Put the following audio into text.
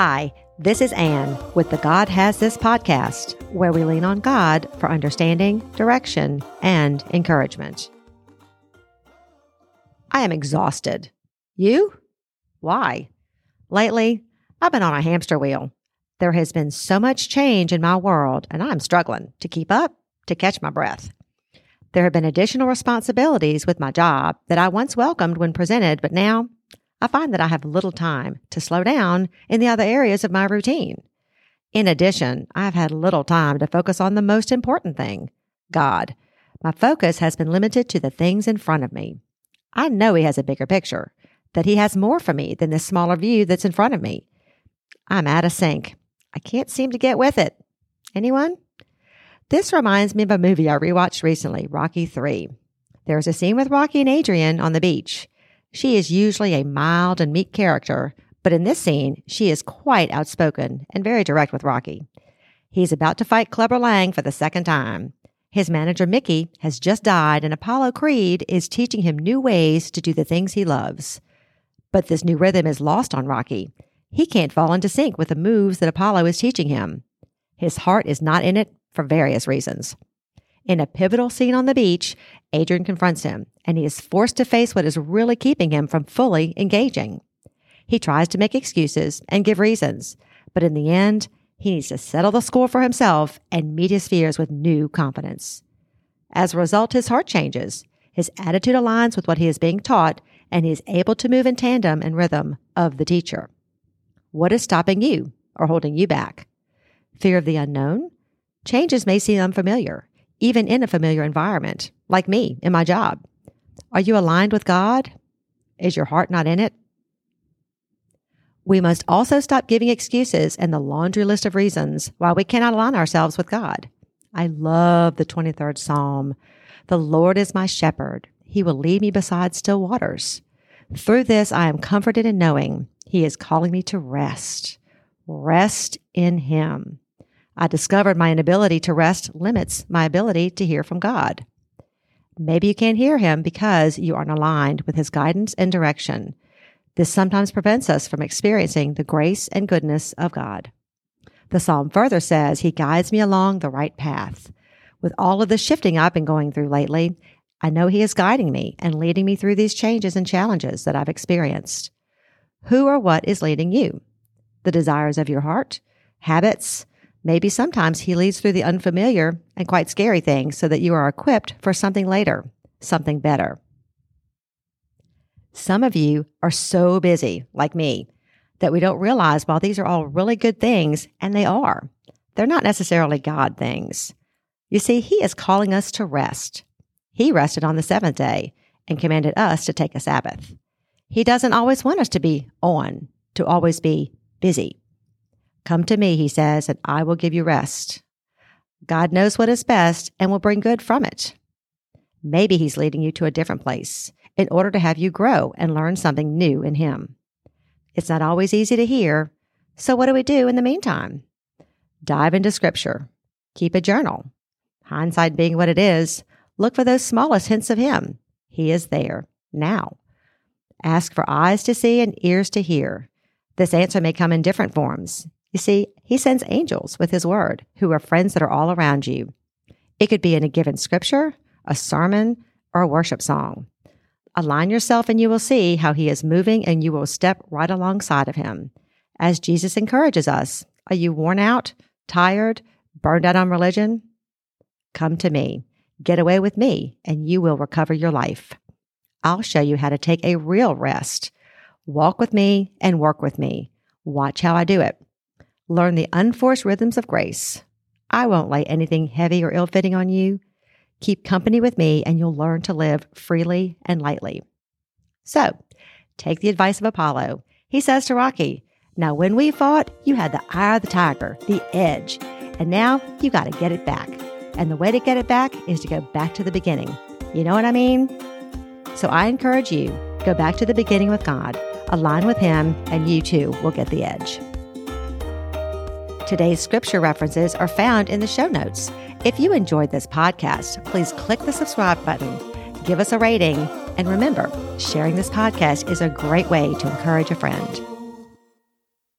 Hi, this is Anne with the God Has This podcast, where we lean on God for understanding, direction, and encouragement. I am exhausted. You? Why? Lately, I've been on a hamster wheel. There has been so much change in my world, and I'm struggling to keep up, to catch my breath. There have been additional responsibilities with my job that I once welcomed when presented, but now I find that I have little time to slow down in the other areas of my routine. In addition, I've had little time to focus on the most important thing God. My focus has been limited to the things in front of me. I know He has a bigger picture, that He has more for me than this smaller view that's in front of me. I'm out of sync. I can't seem to get with it. Anyone? This reminds me of a movie I rewatched recently, Rocky 3. There's a scene with Rocky and Adrian on the beach. She is usually a mild and meek character, but in this scene, she is quite outspoken and very direct with Rocky. He's about to fight Clubber Lang for the second time. His manager, Mickey, has just died, and Apollo Creed is teaching him new ways to do the things he loves. But this new rhythm is lost on Rocky. He can't fall into sync with the moves that Apollo is teaching him. His heart is not in it for various reasons. In a pivotal scene on the beach, Adrian confronts him, and he is forced to face what is really keeping him from fully engaging. He tries to make excuses and give reasons, but in the end, he needs to settle the score for himself and meet his fears with new confidence. As a result, his heart changes. His attitude aligns with what he is being taught, and he is able to move in tandem and rhythm of the teacher. What is stopping you or holding you back? Fear of the unknown? Changes may seem unfamiliar, even in a familiar environment, like me in my job. Are you aligned with God? Is your heart not in it? We must also stop giving excuses and the laundry list of reasons why we cannot align ourselves with God. I love the 23rd Psalm. The Lord is my shepherd. He will lead me beside still waters. Through this, I am comforted in knowing he is calling me to rest. Rest in Him. I discovered my inability to rest limits my ability to hear from God. Maybe you can't hear Him because you aren't aligned with His guidance and direction. This sometimes prevents us from experiencing the grace and goodness of God. The psalm further says, He guides me along the right path. With all of the shifting I've been going through lately, I know He is guiding me and leading me through these changes and challenges that I've experienced. Who or what is leading you? The desires of your heart, habits, maybe sometimes he leads through the unfamiliar and quite scary things so that you are equipped for something later, something better. Some of you are so busy, like me, that we don't realize while these are all really good things, and they are, they're not necessarily God things. You see, He is calling us to rest. He rested on the seventh day and commanded us to take a Sabbath. He doesn't always want us to be on, to always be busy. Come to me, he says, and I will give you rest. God knows what is best and will bring good from it. Maybe he's leading you to a different place in order to have you grow and learn something new in him. It's not always easy to hear, so what do we do in the meantime? Dive into scripture. Keep a journal. Hindsight being what it is, look for those smallest hints of him. He is there now. Ask for eyes to see and ears to hear. This answer may come in different forms. You see, he sends angels with his word who are friends that are all around you. It could be in a given scripture, a sermon, or a worship song. Align yourself and you will see how he is moving and you will step right alongside of him. As Jesus encourages us, are you worn out, tired, burned out on religion? Come to me. Get away with me, and you will recover your life. I'll show you how to take a real rest. Walk with me and work with me. Watch how I do it. Learn the unforced rhythms of grace. I won't lay anything heavy or ill fitting on you. Keep company with me, and you'll learn to live freely and lightly. So, take the advice of Apollo. He says to Rocky, Now, when we fought, you had the eye of the tiger, the edge, and now you got to get it back. And the way to get it back is to go back to the beginning. You know what I mean? So I encourage you go back to the beginning with God, align with Him, and you too will get the edge. Today's scripture references are found in the show notes. If you enjoyed this podcast, please click the subscribe button, give us a rating, and remember, sharing this podcast is a great way to encourage a friend.